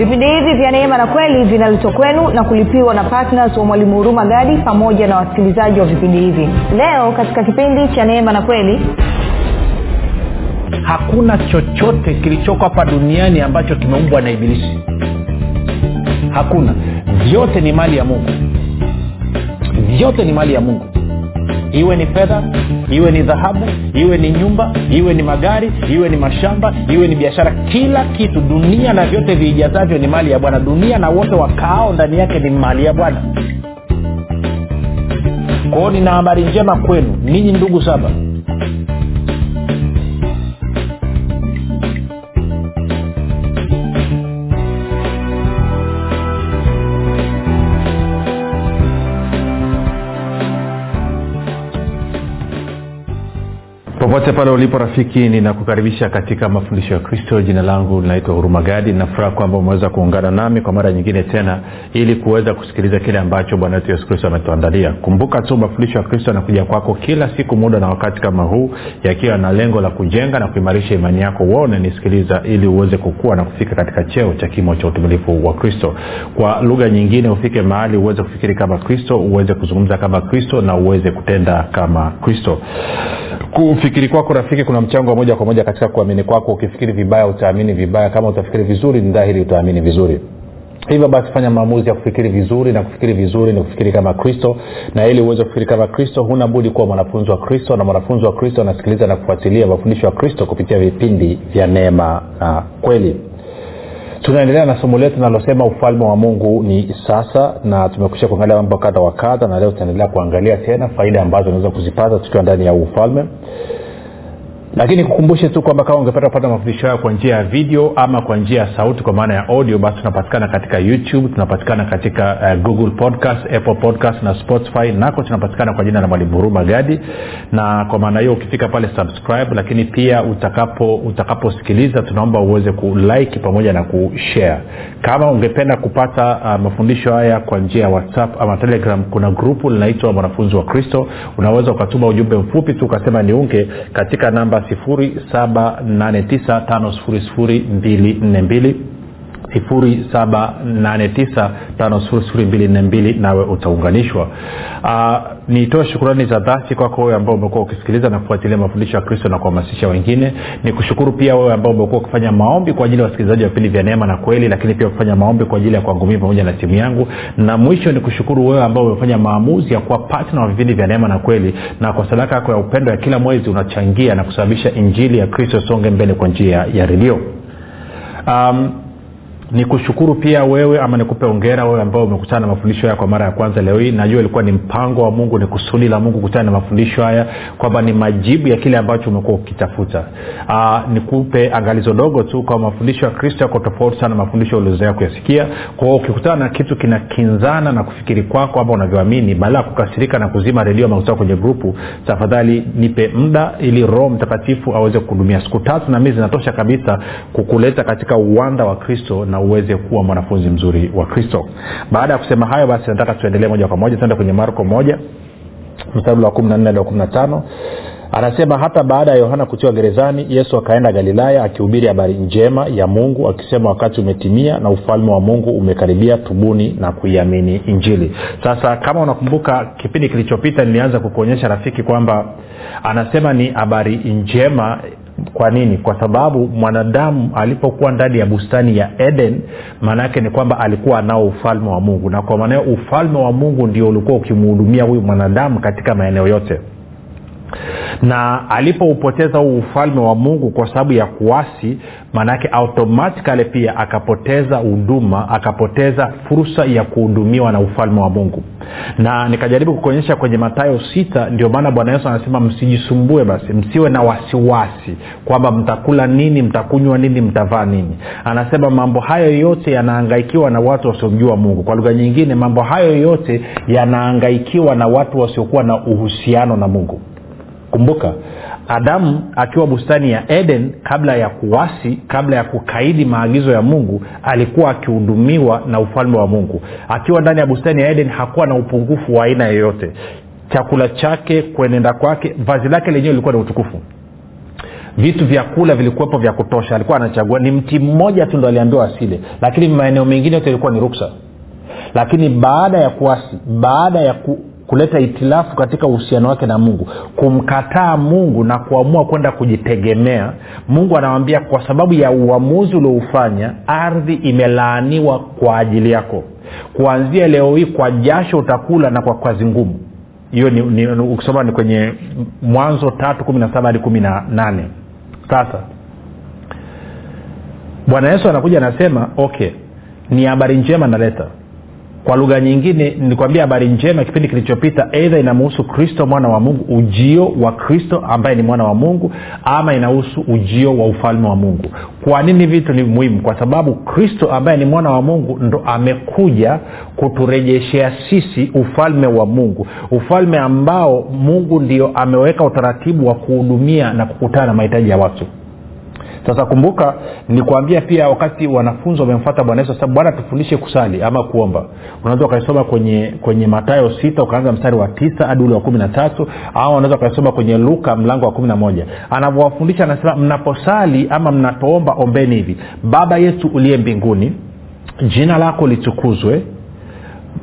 vipindi hivi vya neema na kweli vinaletwa kwenu na kulipiwa na ptns wa mwalimu huruma gadi pamoja na wasikilizaji wa vipindi hivi. Leo katika kipindi cha neema na kweli hakuna chochote kilichoko hapa duniani ambacho kimeumbwa na ibilisi. Hakuna. Vyote ni mali ya mungu. Vyote ni mali ya mungu iwe ni fedha iwe ni dhahabu iwe ni nyumba iwe ni magari iwe ni mashamba iwe ni biashara. Kila kitu dunia na vyote viijazavyo ni mali ya bwana. Dunia na wote wakaao ndani yake ni mali ya bwana. Kwao nina habari njema kwenu ninyi ndugu saba popote pale ulipo rafiki ninakukaribisha katika mafundisho ya kristo. Jina langu linaitwa huruma nafuraha kwamba umeweza kuungana nami kwa mara nyingine tena ili kuweza kusikiliza kile ambacho bwana wetu yesu kristo ametuandalia. Kumbuka tu mafundisho ya kristo yanakuja kwako kila siku muda na wakati kama huu yakiwa na lengo la kujenga na kuimarisha imani yako. Wewe unanisikiliza ili uweze kukua na kufika katika cheo cha kimo cha utumilifu wa kristo. Kwa lugha nyingine ufike mahali uweze kufikiri kama kristo uweze kuzungumza kama kristo na uweze kutenda kama kristo. Kufikiri kwako rafiki kuna mchango wa moja kwa moja katika kuamini kwako. Ukifikiri vibaya utaamini vibaya. Kama utafikiri vizuri ni dhahiri utaamini vizuri. Hivyo basi fanya maamuzi ya kufikiri vizuri na kufikiri vizuri ni kufikiri kama kristo. Na ili uweze kufikiri kama kristo huna budi kuwa mwanafunzi wa kristo. Na mwanafunzi wa kristo anasikiliza na kufuatilia mafundisho ya kristo kupitia vipindi vya neema na kweli. Tunaendelea na somo letu linalosema ufalme wa mungu ni sasa. Na tumekusha kuangalia mambo kadha wa kadha na leo tutaendelea kuangalia tena faida ambazo unaweza kuzipata tukiwa ndani ya ufalme lakini kukumbushe tu kwamba kama ungependa kupata mafundisho hayo kwa njia ya video ama kwa njia ya sauti kwa maana ya audio basi tunapatikana katika youtube tunapatikana katika uh, google podcast apple podcast na spotify. Nako tunapatikana kwa jina la mwalimu huruma gadi. Na kwa maana hiyo ukifika pale subscribe. Lakini pia utakapo utakaposikiliza tunaomba uweze kulike pamoja na kushare kama ungependa kupata uh, mafundisho haya kwa njia ya whatsapp ama telegram kuna grupu linaitwa mwanafunzi wa kristo. Unaweza ukatuma ujumbe mfupi tu ukasema niunge katika namba 7895242 7895242 nawe utaunganishwa. Uh, nitoe shukurani za dhati kwako wewe ambao umekuwa ukisikiliza na kufuatilia mafundisho ya kristo na kuhamasisha wengine. Ni pia wewe ambao umekuwa ukifanya maombi kwa ajili ya wasikilizaji wa vipindi vya neema na kweli lakini pia kufanya maombi kwa ajili ya kwangu pamoja na timu yangu. Na mwisho ni kushukuru wewe ambao umefanya maamuzi ya kuwa patna wa vipindi vya neema na kweli na kwa sadaka yako ya upendo ya kila mwezi unachangia na kusababisha injili ya kristo songe mbele kwa njia ya redio. Um, ni kushukuru pia wewe ama nikupe ongera wewe ambao umekutana na mafundisho haya kwa mara ya kwanza leo hii. Najua ilikuwa ni mpango wa mungu ni kusudi la mungu kutana na mafundisho haya kwamba ni majibu ya kile ambacho umekuwa ukitafuta. Nikupe angalizo dogo tu kwa mafundisho ya kristo yako tofauti sana mafundisho uliozoea kuyasikia. Kwao ukikutana na kitu kinakinzana na kufikiri kwako ama unavyoamini baada ya kukasirika na kuzima redio amakutoka kwenye grupu tafadhali nipe muda ili roho mtakatifu aweze kuhudumia. Siku tatu na mii zinatosha kabisa kukuleta katika uwanda wa kristo na uweze kuwa mwanafunzi mzuri wa kristo. Baada ya kusema hayo basi nataka tuendelee moja kwa moja tuende kwenye marko moja mstari wa kumi na nne hadi wa kumi na tano. Anasema hata baada ya yohana kutiwa gerezani yesu akaenda galilaya akihubiri habari njema ya mungu akisema wakati umetimia na ufalme wa mungu umekaribia tubuni na kuiamini injili. Sasa kama unakumbuka kipindi kilichopita nilianza kukuonyesha rafiki kwamba anasema ni habari njema kwa nini? Kwa sababu mwanadamu alipokuwa ndani ya bustani ya eden maana yake ni kwamba alikuwa anao ufalme wa mungu. Na kwa maanao ufalme wa mungu ndio ulikuwa ukimhudumia huyu mwanadamu katika maeneo yote na alipoupoteza huu ufalme wa mungu kwa sababu ya kuasi maanaake automatikali pia akapoteza huduma akapoteza fursa ya kuhudumiwa na ufalme wa mungu. Na nikajaribu kukuonyesha kwenye matayo sita ndio maana bwana yesu anasema msijisumbue basi msiwe na wasiwasi kwamba mtakula nini mtakunywa nini mtavaa nini. Anasema mambo hayo yote yanaangaikiwa na watu wasiomjua mungu. Kwa lugha nyingine mambo hayo yote yanaangaikiwa na watu wasiokuwa na uhusiano na mungu kumbuka adamu akiwa bustani ya eden kabla ya kuwasi kabla ya kukaidi maagizo ya mungu alikuwa akihudumiwa na ufalme wa mungu. Akiwa ndani ya bustani ya eden hakuwa na upungufu wa aina yoyote. Chakula chake kuenenda kwake vazi lake lenyewe lilikuwa ni utukufu. Vitu vya kula vilikuwepo vya kutosha. Alikuwa anachagua ni mti mmoja tu ndo aliambiwa asile lakini maeneo mengine yote ilikuwa ni ruksa. Lakini baada ya kuasi baada ya ku, kuleta itilafu katika uhusiano wake na mungu. Kumkataa mungu na kuamua kwenda kujitegemea mungu anawambia kwa sababu ya uamuzi ulioufanya ardhi imelaaniwa kwa ajili yako. Kuanzia leo hii kwa jasho utakula na kwa kazi ngumu. Hiyo ukisoma ni kwenye mwanzo tatu kumi na saba hadi kumi na nane. Sasa bwana yesu anakuja anasema okay ni habari njema naleta kwa lugha nyingine nilikwambia habari njema kipindi kilichopita eidha inamhusu kristo mwana wa mungu ujio wa kristo ambaye ni mwana wa mungu ama inahusu ujio wa ufalme wa mungu. Kwa nini vitu ni muhimu? Kwa sababu kristo ambaye ni mwana wa mungu ndo amekuja kuturejeshea sisi ufalme wa mungu. Ufalme ambao mungu ndio ameweka utaratibu wa kuhudumia na kukutana na mahitaji ya watu sasa kumbuka nilikuambia pia wakati wanafunzi wamemfata bwana yesu bwana tufundishe kusali ama kuomba. Unaweza ukaisoma kwenye kwenye matayo sita ukaanza mstari wa tisa hadi ule wa kumi na tatu au unaweza ukaisoma kwenye luka mlango wa kumi na moja. Anavyowafundisha anasema mnaposali ama mnapoomba ombeni hivi. Baba yetu uliye mbinguni jina lako litukuzwe.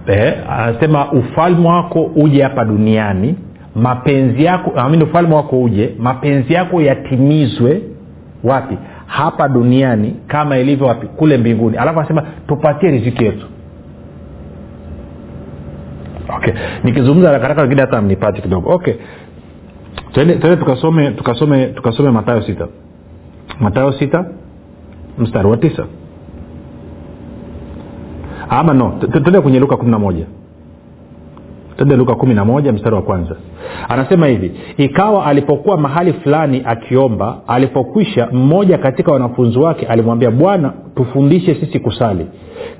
Eh, anasema ufalme wako uje hapa duniani mapenzi yako ufalme wako uje mapenzi yako yatimizwe wapi? Hapa duniani kama ilivyo wapi? Kule mbinguni. Alafu anasema tupatie riziki yetu. Okay. Nikizungumza rakaraka wengine hata mnipati kidogo. Okay. Tuende tukasome tukasome tukasome matayo sita. Matayo sita mstari wa tisa. Ama no tuende kwenye luka kumi na moja tende luka kumi na moja mstari wa kwanza. Anasema hivi ikawa alipokuwa mahali fulani akiomba alipokwisha mmoja katika wanafunzi wake alimwambia bwana tufundishe sisi kusali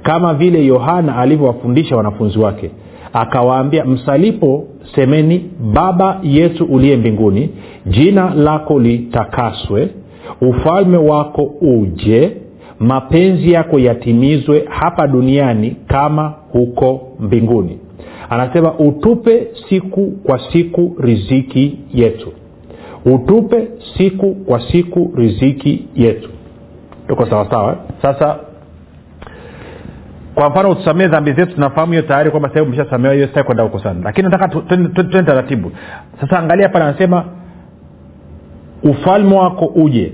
kama vile yohana alivyowafundisha wanafunzi wake akawaambia msalipo semeni baba yetu uliye mbinguni jina lako litakaswe ufalme wako uje mapenzi yako yatimizwe hapa duniani kama huko mbinguni anasema utupe siku kwa siku riziki yetu. Utupe siku kwa siku riziki yetu. Tuko sawasawa sasa kwa mfano utusamee dhambi zetu tunafahamu hiyo tayari kwamba sahivi umeshasamewa hiyo stai kwenda huko sana lakini nataka tuende taratibu. Sasa angalia pale anasema ufalme wako uje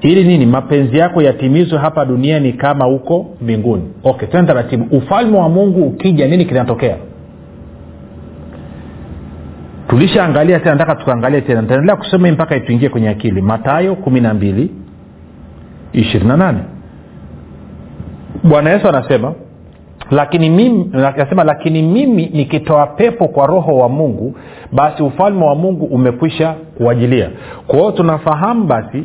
ili nini? Mapenzi yako yatimizwe hapa duniani kama huko mbinguni. Okay tena taratibu. Ufalme wa mungu ukija nini kinatokea? Tulishaangalia tena nataka tukaangalia tena. Nitaendelea kusema mpaka ituingie kwenye akili. Matayo kumi na mbili ishirini na nane. Bwana yesu anasema lakini mimi anasema lakini mimi nikitoa pepo kwa roho wa mungu basi ufalme wa mungu umekwisha kuajilia kwa hiyo tunafahamu basi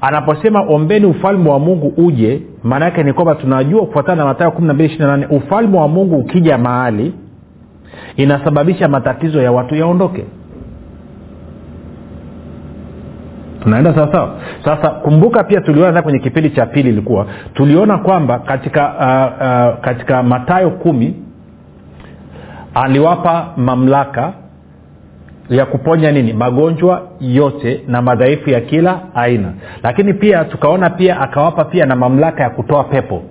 anaposema ombeni ufalme wa mungu uje maana yake ni kwamba tunajua kufuatana na matayo 12 ufalme wa mungu ukija mahali inasababisha matatizo ya watu yaondoke. Tunaenda sawasawa sasa kumbuka pia tuliona kwenye kipindi cha pili ilikuwa tuliona kwamba katika uh, uh, katika matayo kumi aliwapa mamlaka ya kuponya nini? Magonjwa yote na madhaifu ya kila aina. Lakini pia tukaona pia akawapa pia na mamlaka ya kutoa pepo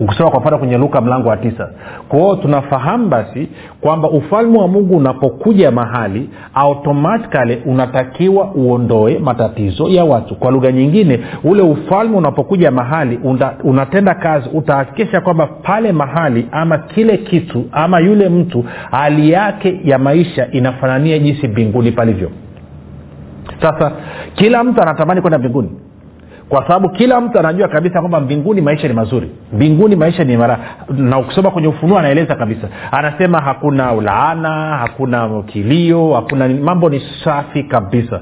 ukisoma kwa mfano kwenye luka mlango wa tisa. Kwao tunafahamu basi kwamba ufalme wa mungu unapokuja mahali automatikali unatakiwa uondoe matatizo ya watu. Kwa lugha nyingine ule ufalme unapokuja mahali una, unatenda kazi utahakikisha kwamba pale mahali ama kile kitu ama yule mtu hali yake ya maisha inafanania jinsi mbinguni palivyo. Sasa kila mtu anatamani kwenda mbinguni kwa sababu kila mtu anajua kabisa kwamba mbinguni maisha ni mazuri. Mbinguni maisha ni mara na ukisoma kwenye ufunuo anaeleza kabisa. Anasema hakuna ulaana hakuna kilio hakuna mambo ni safi kabisa.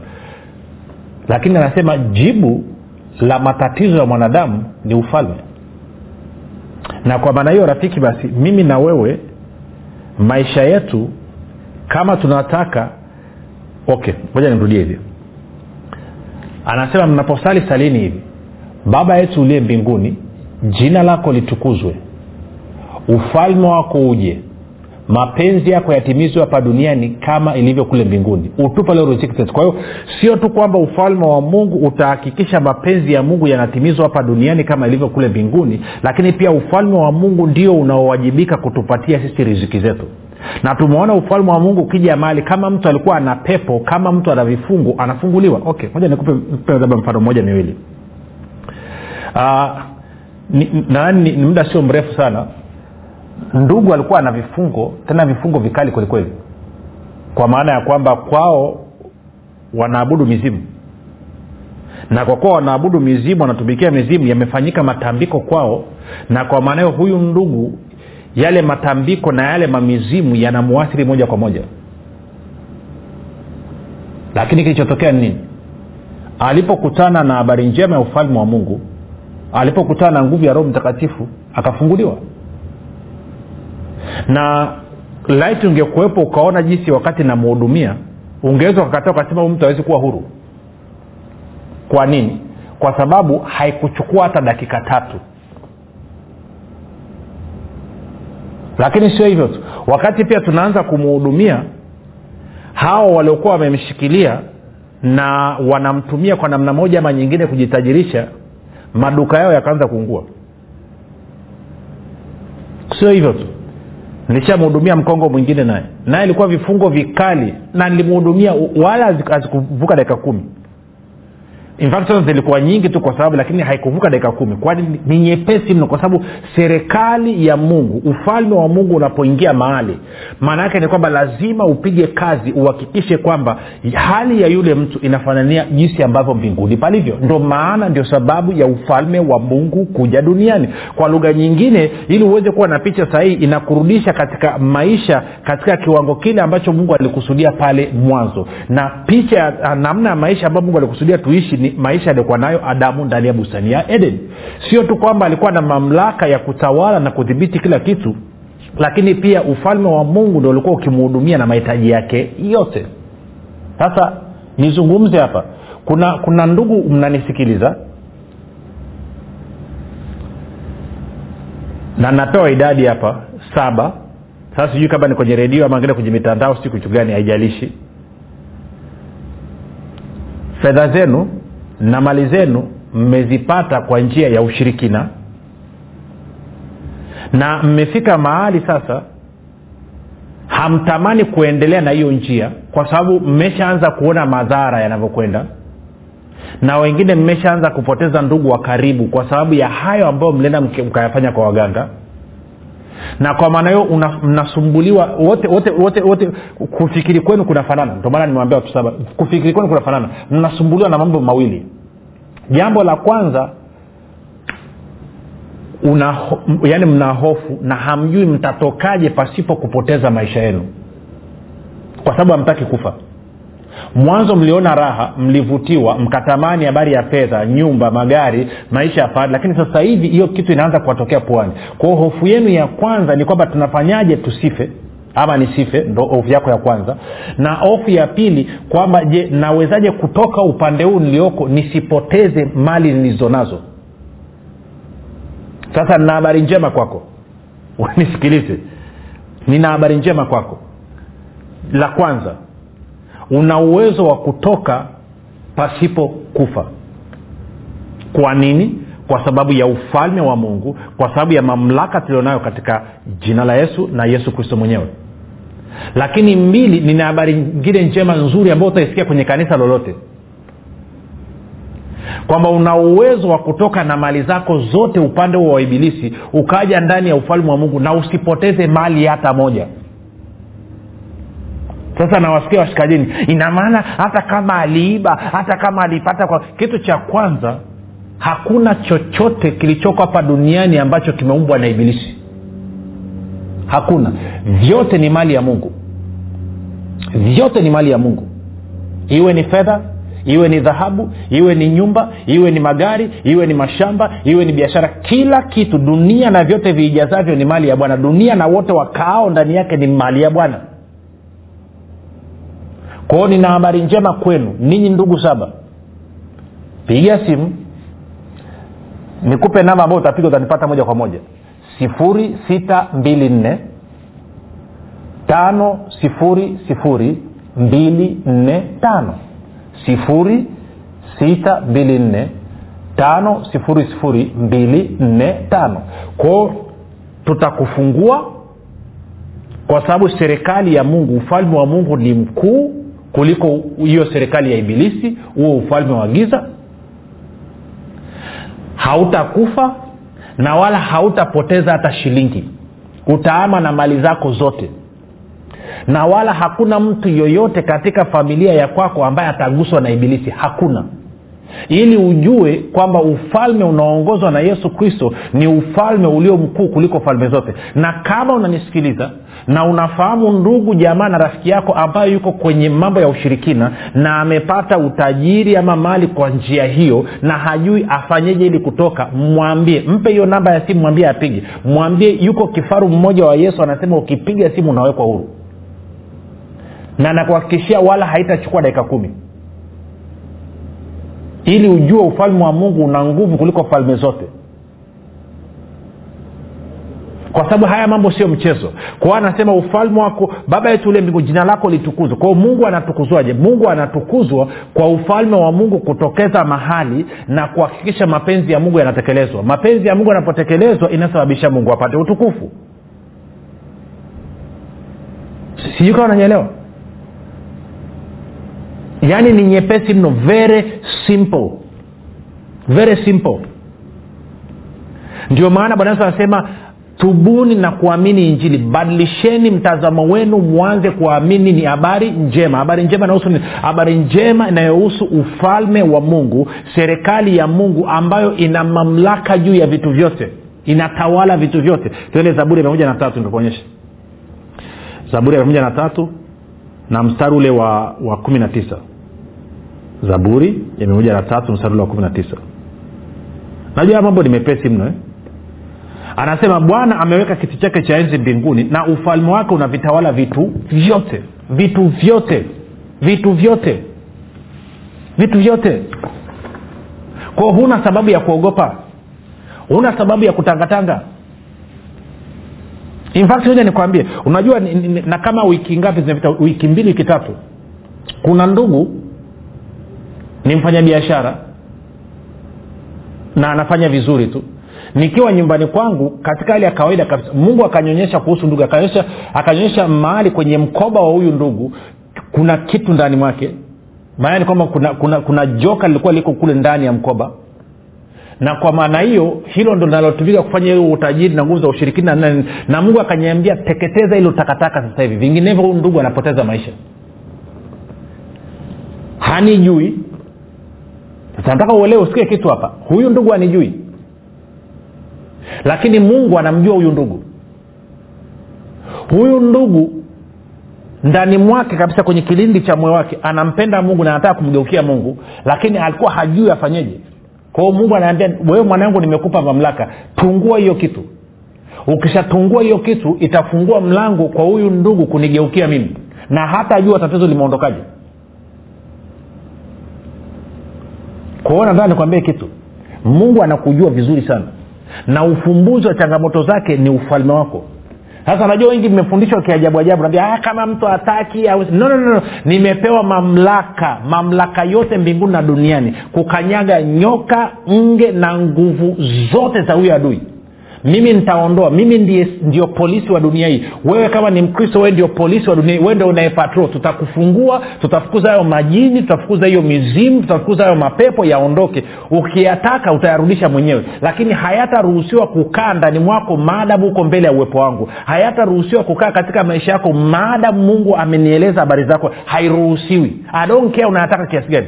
Lakini anasema jibu la matatizo ya mwanadamu ni ufalme. Na kwa maana hiyo rafiki basi mimi na wewe maisha yetu kama tunataka okay moja nimrudie hivi anasema mnaposali salini hivi baba yetu uliye mbinguni jina lako litukuzwe. Ufalme wako uje. Mapenzi yako yatimizwe hapa duniani kama ilivyo kule mbinguni. Utupa leo riziki zetu kwa hiyo sio tu kwamba ufalme wa mungu utahakikisha mapenzi ya mungu yanatimizwa hapa duniani kama ilivyo kule mbinguni lakini pia ufalme wa mungu ndio unaowajibika kutupatia sisi riziki zetu na tumeona ufalme wa mungu ukija mali kama mtu alikuwa ana pepo kama mtu ana vifungu anafunguliwa. Okay moja nikupe labda mfano mmoja miwili. Uh, ni, ni muda sio mrefu sana. Ndugu alikuwa ana vifungo tena vifungo vikali kwelikweli kwa maana ya kwamba kwao wanaabudu mizimu. Na kwa kuwa wanaabudu mizimu wanatumikia mizimu yamefanyika matambiko kwao. Na kwa maana hiyo huyu ndugu yale matambiko na yale mamizimu yanamwathiri moja kwa moja. Lakini kilichotokea ni nini? Alipokutana na habari njema ya ufalme wa mungu alipokutana na nguvu ya roho mtakatifu akafunguliwa. Na laiti ungekuwepo ukaona jinsi wakati namhudumia ungeweza ukakataa ukasema huyu mtu awezi kuwa huru. Kwa nini? Kwa sababu haikuchukua hata dakika tatu lakini sio hivyo tu. Wakati pia tunaanza kumhudumia hao waliokuwa wamemshikilia na wanamtumia kwa namna moja ama nyingine kujitajirisha maduka yao yakaanza kuungua. Sio hivyo tu. Nilishamhudumia mkongo mwingine naye. Naye ilikuwa vifungo vikali na nilimhudumia wala hazikuvuka dakika kumi infections zilikuwa nyingi tu kwa sababu lakini haikuvuka dakika kumi. Kwani ni nyepesi mno kwa sababu serikali ya mungu ufalme wa mungu unapoingia mahali maana yake ni kwamba lazima upige kazi uhakikishe kwamba hali ya yule mtu inafanania jinsi ambavyo mbinguni palivyo. Ndo maana ndio sababu ya ufalme wa mungu kuja duniani. Kwa lugha nyingine ili uweze kuwa na picha sahihi inakurudisha katika maisha katika kiwango kile ambacho mungu alikusudia pale mwanzo. Na picha namna ya maisha ambayo mungu alikusudia tuishi maisha aliyokuwa nayo adamu ndani ya bustani ya eden. Sio tu kwamba alikuwa na mamlaka ya kutawala na kudhibiti kila kitu lakini pia ufalme wa mungu ndo ulikuwa ukimhudumia na mahitaji yake yote. Sasa nizungumze hapa. Kuna kuna ndugu mnanisikiliza? Na napewa idadi hapa saba. Sasa sijui kama ni kwenye redio ama ngine kwenye mitandao si kitu haijalishi. Fedha zenu na mali zenu mmezipata kwa njia ya ushirikina. Na mmefika mahali sasa hamtamani kuendelea na hiyo njia kwa sababu mmeshaanza kuona madhara yanavyokwenda. Na wengine mmeshaanza kupoteza ndugu wa karibu kwa sababu ya hayo ambayo mlienda mkayafanya kwa waganga na kwa maana hiyo mnasumbuliwa wote wote wote wote kufikiri kwenu kunafanana. Ndio maana nimewambia watu saba kufikiri kwenu kunafanana. Mnasumbuliwa na mambo mawili. Jambo la kwanza una yaani mna hofu na hamjui mtatokaje pasipo kupoteza maisha yenu. Kwa sababu hamtaki kufa mwanzo mliona raha mlivutiwa mkatamani habari ya fedha nyumba magari maisha ya fahari lakini sasa hivi hiyo kitu inaanza kuwatokea puani. Kwao hofu yenu ya kwanza ni kwamba tunafanyaje tusife? Ama nisife ndo hofu yako ya kwanza. Na hofu ya pili kwamba je nawezaje kutoka upande huu nilioko nisipoteze mali nilizonazo? Sasa nina habari njema kwako. Nisikilize nina habari njema kwako. La kwanza una uwezo wa kutoka pasipo kufa. Kwa nini? Kwa sababu ya ufalme wa mungu kwa sababu ya mamlaka tulionayo katika jina la yesu na yesu kristo mwenyewe. Lakini mbili nina habari nyingine njema nzuri ambayo utaisikia kwenye kanisa lolote. Kwamba una uwezo wa kutoka na mali zako zote upande wa ibilisi ukaja ndani ya ufalme wa mungu na usipoteze mali hata moja sasa nawasikia washikajini ina maana hata kama aliiba hata kama alipata kwa kitu cha kwanza hakuna chochote kilichoko hapa duniani ambacho kimeumbwa na ibilisi. Hakuna. Vyote ni mali ya mungu. Vyote ni mali ya mungu. Iwe ni fedha iwe ni dhahabu iwe ni nyumba iwe ni magari iwe ni mashamba iwe ni biashara kila kitu dunia na vyote viijazavyo ni mali ya bwana. Dunia na wote wakaao ndani yake ni mali ya bwana kwao nina habari njema kwenu ninyi ndugu saba. Piga simu nikupe namba ambayo utapiga utanipata moja kwa moja. Sifuri sita mbili nne tano sifuri sifuri mbili nne tano. Sifuri sita mbili nne tano sifuri sifuri mbili tano. Kwao tutakufungua kwa sababu serikali ya mungu ufalme wa mungu ni mkuu kuliko hiyo serikali ya ibilisi huo ufalme wa giza. Hautakufa na wala hautapoteza hata shilingi utaama na mali zako zote. Na wala hakuna mtu yoyote katika familia ya kwako ambaye ataguswa na ibilisi. Hakuna ili ujue kwamba ufalme unaoongozwa na yesu kristo ni ufalme ulio mkuu kuliko falme zote. Na kama unanisikiliza na unafahamu ndugu jamaa na rafiki yako ambayo yuko kwenye mambo ya ushirikina na amepata utajiri ama mali kwa njia hiyo na hajui afanyeje ili kutoka mwambie mpe hiyo namba ya simu mwambie apige. Mwambie yuko kifaru mmoja wa yesu anasema ukipiga simu unawekwa huru. Na nakuhakikishia wala haitachukua dakika kumi ili ujue ufalme wa mungu una nguvu kuliko falme zote. Kwa sababu haya mambo sio mchezo. Kwao anasema ufalme wako baba yetu ule mbingu jina lako litukuzwe. Kwao mungu anatukuzwaje? Mungu anatukuzwa kwa ufalme wa mungu kutokeza mahali na kuhakikisha mapenzi ya mungu yanatekelezwa. Mapenzi ya mungu yanapotekelezwa inasababisha mungu apate utukufu. Sijui kawa nanyelewa yaani ni nyepesi mno. Very simple. Very simple. Ndio maana bwana yesu anasema tubuni na kuamini injili. Badilisheni mtazamo wenu mwanze kuamini ni habari njema. Habari njema inahusu habari njema inayohusu ufalme wa mungu serikali ya mungu ambayo ina mamlaka juu ya vitu vyote. Inatawala vitu vyote. Tuende zaburi ya mia moja na tatu nikakuonyesha zaburi ya mia moja na tatu na mstari ule wa, wa kumi na tisa. Zaburi ya mia moja na tatu mstari ule wa kumi na tisa. Najua mambo ni mepesi mno eh? anasema bwana ameweka kiti chake cha enzi mbinguni na ufalme wake unavitawala vitu vyote vitu vyote vitu vyote vitu vyote. Kwao huna sababu ya kuogopa. Huna sababu ya kutangatanga infact nikwambie unajua ni, ni, na kama wiki ngapi zimepita wiki mbili wiki tatu kuna ndugu ni mfanyabiashara na anafanya vizuri tu. Nikiwa nyumbani kwangu katika hali ya kawaida kabisa mungu akanyonyesha kuhusu ndugu akanyonyesha akanyonyesha mahali kwenye mkoba wa huyu ndugu kuna kitu ndani mwake. Maana ni kwamba kuna, kuna, kuna joka lilikuwa liko kule ndani ya mkoba na kwa maana hiyo hilo ndo linalotumika kufanya hiyo utajiri na nguvu za ushirikina na, na mungu akanyambia teketeza hilo takataka sasa hivi. Vinginevyo huyu ndugu anapoteza maisha. Hanijui. Sasa nataka uelewe usikie kitu hapa. Huyu ndugu hanijui. Lakini mungu anamjua huyu ndugu. Huyu ndugu ndani mwake kabisa kwenye kilindi cha moyo wake anampenda mungu na anataka kumgeukia mungu lakini alikuwa hajui afanyeje kwao mungu anaambia wewe mwanangu nimekupa mamlaka. Tungua hiyo kitu. Ukishatungua hiyo kitu itafungua mlango kwa huyu ndugu kunigeukia mimi. Na hata jua tatizo limeondokaje. Kwao nadhani nikwambie kitu. Mungu anakujua vizuri sana. Na ufumbuzi wa changamoto zake ni ufalme wako sasa najua wengi mmefundishwa kiajabu ajabu naambia ah, kama mtu hataki au no, no, no, no. nimepewa mamlaka mamlaka yote mbinguni na duniani kukanyaga nyoka nge na nguvu zote za huyo adui mimi nitaondoa. Mimi ndiye, ndio polisi wa dunia hii. Wewe kama ni mkristo wewe ndio polisi wa dunia hii. Wewe ndio unayepatro tutakufungua tutafukuza hayo majini tutafukuza hiyo mizimu tutafukuza hayo mapepo yaondoke. Ukiyataka utayarudisha mwenyewe. Lakini hayataruhusiwa kukaa ndani mwako maadamu huko mbele ya uwepo wangu. Hayataruhusiwa kukaa katika maisha yako maadamu mungu amenieleza habari zako. Hairuhusiwi. Adonkia unayataka kiasi gani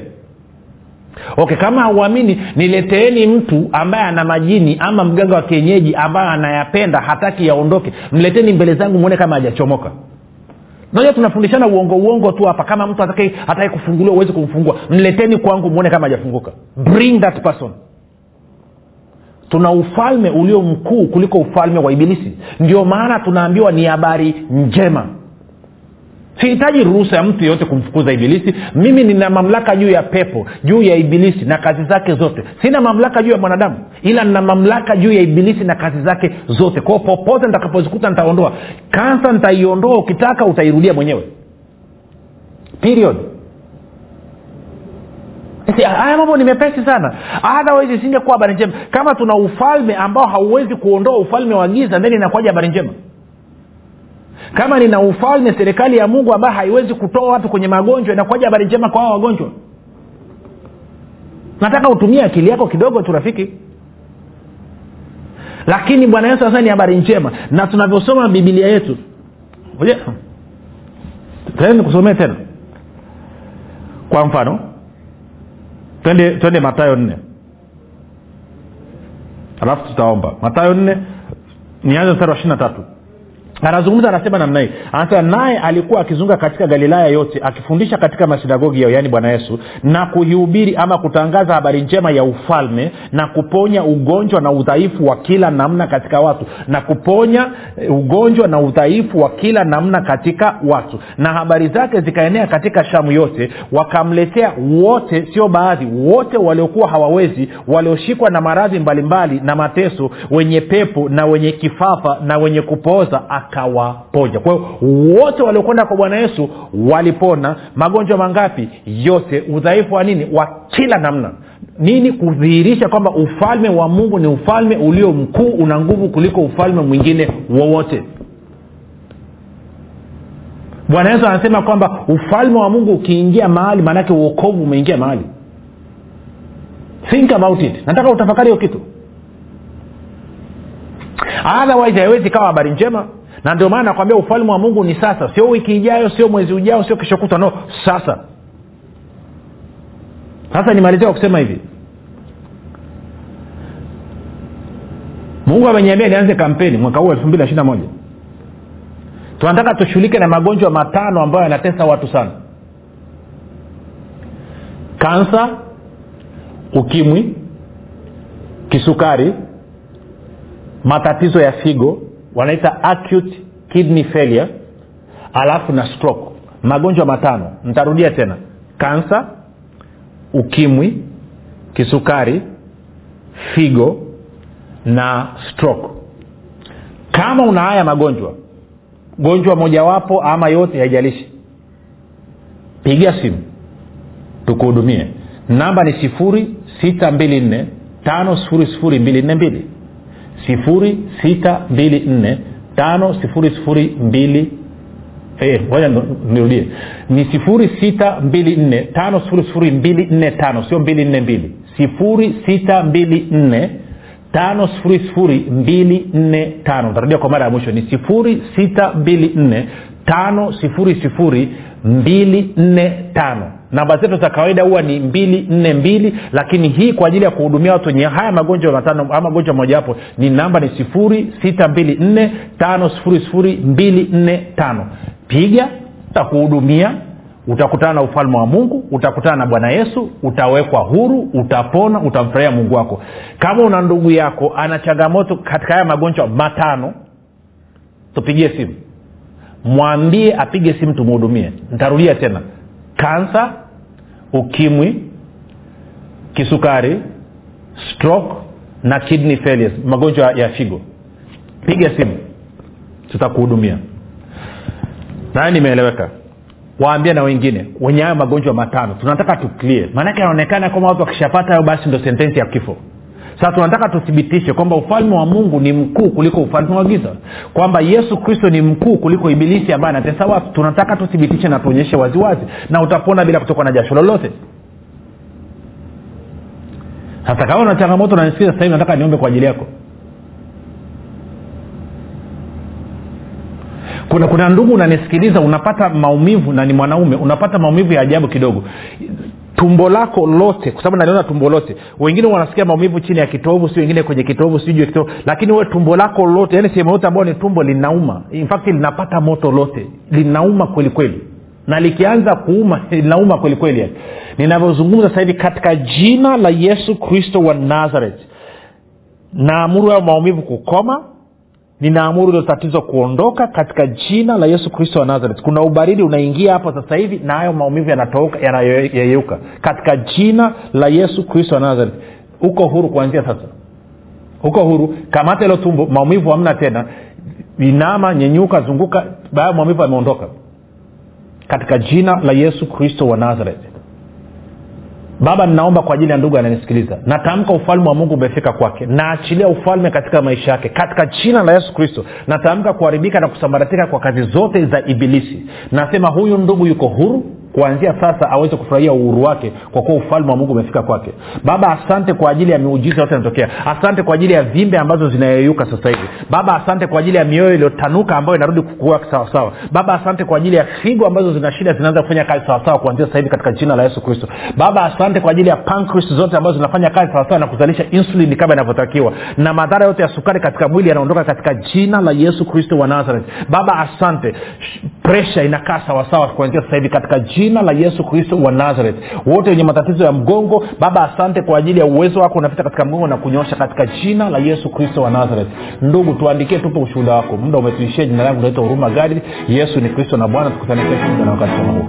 okay kama hauamini nileteeni mtu ambaye ana majini ama mganga wa kienyeji ambaye anayapenda hataki yaondoke. Mleteni mbele zangu mwone kama hajachomoka. Naja tunafundishana uongo uongo tu hapa. Kama mtu hataki, hataki kufunguliwa uwezi kumfungua. Mleteni kwangu mwone kama hajafunguka. Bring that person. Tuna ufalme ulio mkuu kuliko ufalme wa ibilisi. Ndio maana tunaambiwa ni habari njema sihitaji ruhusa ya mtu yeyote kumfukuza ibilisi. Mimi nina mamlaka juu ya pepo juu ya ibilisi na kazi zake zote. Sina mamlaka juu ya mwanadamu ila nina mamlaka juu ya ibilisi na kazi zake zote. Kwao popote nitakapozikuta nitaondoa. Kansa nitaiondoa ukitaka utairudia mwenyewe. Period. Haya mambo ni mepesi sana. Otherwise isingekuwa habari njema. Kama tuna ufalme ambao hauwezi kuondoa ufalme wa giza then inakuwaja habari njema kama nina ufalme serikali ya mungu ambayo haiwezi kutoa watu kwenye magonjwa inakuaja habari njema kwa hao wagonjwa? Nataka utumie akili yako kidogo tu rafiki. Lakini bwana yesu sasa ni habari njema. Na tunavyosoma bibilia yetu nikusomee tena. Kwa mfano twende twende matayo nne. Alafu tutaomba. Matayo nne nianze mstari wa ishiri na tatu anazungumza anasema namna hii. Anasema naye alikuwa akizunga katika galilaya yote akifundisha katika masinagogi yao yaani bwana yesu na kuihubiri ama kutangaza habari njema ya ufalme na kuponya ugonjwa na udhaifu wa kila namna katika watu. Na kuponya ugonjwa na udhaifu wa kila namna katika watu. Na habari zake zikaenea katika shamu yote wakamletea wote sio baadhi wote waliokuwa hawawezi walioshikwa na maradhi mbalimbali na mateso wenye pepo na wenye kifafa na wenye kupooza akawaponya kwa hiyo wote waliokwenda kwa bwana yesu walipona. Magonjwa mangapi? Yote. Udhaifu wa nini? Wa kila namna. Nini kudhihirisha kwamba ufalme wa mungu ni ufalme ulio mkuu una nguvu kuliko ufalme mwingine wowote? Bwana yesu anasema kwamba ufalme wa mungu ukiingia mahali maanake uokovu umeingia mahali. Think about it. Nataka utafakari hiyo kitu. Otherwise haiwezi kawa habari njema na ndio maana nakwambia ufalme wa mungu ni sasa. Sio wiki ijayo sio mwezi ujao sio kesho kutwa no sasa. Sasa nimalizia kwa kusema hivi. Mungu ameniambia nianze kampeni mwaka huu elfu mbili moja. Tunataka tushughulike na magonjwa matano ambayo yanatesa watu sana. Kansa ukimwi kisukari matatizo ya figo wanaita acute kidney failure alafu na stroke. Magonjwa matano. Ntarudia tena. Kansa ukimwi kisukari figo na stroke. Kama una haya magonjwa gonjwa mojawapo ama yote haijalishi piga simu tukuhudumie. Namba ni sifuri sita mbili nne tano sifuri sifuri mbili nne mbili sifuri sita mbili nne tano sifuri sifuri mbili. Ngoja nirudie. Ni sifuri sita mbili nne tano sifuri sifuri mbili nne tano sio mbili nne mbili. Sifuri sita mbili nne tano sifuri sifuri mbili nne tano. Tarudia kwa mara ya mwisho. Ni sifuri sita mbili nne tano sifuri sifuri mbili nne tano. Namba zetu za kawaida huwa ni mbili nne mbili lakini hii kwa ajili ya kuhudumia watu wenye haya magonjwa matano ama magonjwa mojawapo ni namba ni sifuri sita mbili nne tano sifuri sifuri mbili nne tano. Piga takuhudumia utakutana na ufalme wa mungu utakutana na bwana yesu utawekwa huru utapona utamfurahia mungu wako. Kama una ndugu yako ana changamoto katika haya magonjwa matano tupigie simu mwambie apige simu tumhudumie ntarudia tena. Kansa ukimwi kisukari stroke na kidney failures magonjwa ya figo. Piga simu. Tutakuhudumia. Naye nimeeleweka waambie na wengine wenye hayo magonjwa matano. Tunataka tuklie maanake anaonekana kama watu wakishapata hayo basi ndo sentensi ya kifo sasa tunataka tuthibitishe kwamba ufalme wa mungu ni mkuu kuliko ufalme wa giza. Kwamba yesu kristo ni mkuu kuliko ibilisi ambaye anatesa watu. Tunataka tuthibitishe na tuonyeshe waziwazi na utapona bila kutokwa na jasho lolote. Sasa kama una changamoto nanisikiza sasa hivi nataka niombe kwa ajili yako. Kuna kuna ndugu unanisikiliza unapata maumivu na ni mwanaume unapata maumivu ya ajabu kidogo tumbo lako lote kwa sababu naliona tumbo lote. Wengine wanasikia maumivu chini ya kitovu si wengine kwenye kitovu si juu ya kitovu. Lakini we tumbo lako lote yani sehemu yote ambayo ni tumbo linauma. In fact linapata moto lote. Linauma kweli kweli. Na likianza kuuma linauma kweli kweli. Ninavyozungumza sasa hivi katika jina la yesu kristo wa nazareth. Naamuru hayo maumivu kukoma ninaamuru hilo tatizo kuondoka katika jina la yesu kristo wa nazareth. Kuna ubaridi unaingia hapo sasa hivi na hayo maumivu yanayeyuka katika jina la yesu kristo wa nazareth. Uko huru kuanzia sasa. Uko huru. Kamata ilo tumbo. Maumivu hamna tena. Inama nyenyuka zunguka. Baada maumivu yameondoka. Katika jina la yesu kristo wa nazareth baba ninaomba kwa ajili ya ndugu ananisikiliza. Natamka ufalme wa mungu umefika kwake. Naachilia ufalme katika maisha yake. Katika jina la yesu kristo natamka kuharibika na kusambaratika kwa kazi zote za ibilisi. Nasema huyu ndugu yuko huru kuanzia sasa aweze kufurahia uhuru wake kwa kuwa ufalme wa mungu umefika kwake. Baba asante kwa ajili ya miujiza yote inatokea asante kwa ajili ya vimbe ambazo zinayeyuka sasa hivi. Baba asante kwa ajili ya mioyo iliyotanuka ambayo inarudi kukua sawasawa baba asante kwa ajili ya figo ambazo zina shida zinaanza kufanya kazi sawasawa kuanzia sasa hivi katika jina la yesu kristo. Baba asante kwa ajili ya pancreas zote ambazo zinafanya kazi sawasawa na kuzalisha insulin kama inavyotakiwa. Na madhara yote ya sukari katika mwili yanaondoka katika jina la yesu kristo wa nazareth. Baba asante. Presha inakaa sawasawa kuanzia sasa hivi katika jina la yesu kristo wa nazareth. Wote wenye matatizo ya mgongo baba asante kwa ajili ya uwezo wako unapita katika mgongo na kunyosha katika jina la yesu kristo wa nazareth. Ndugu tuandikie tupo ushuhuda wako. Muda umetuishia jina langu naitwa huruma gadi. Yesu ni kristo na bwana tukutane kesho na wakati kama huu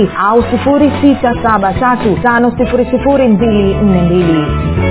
7895242 au 6735242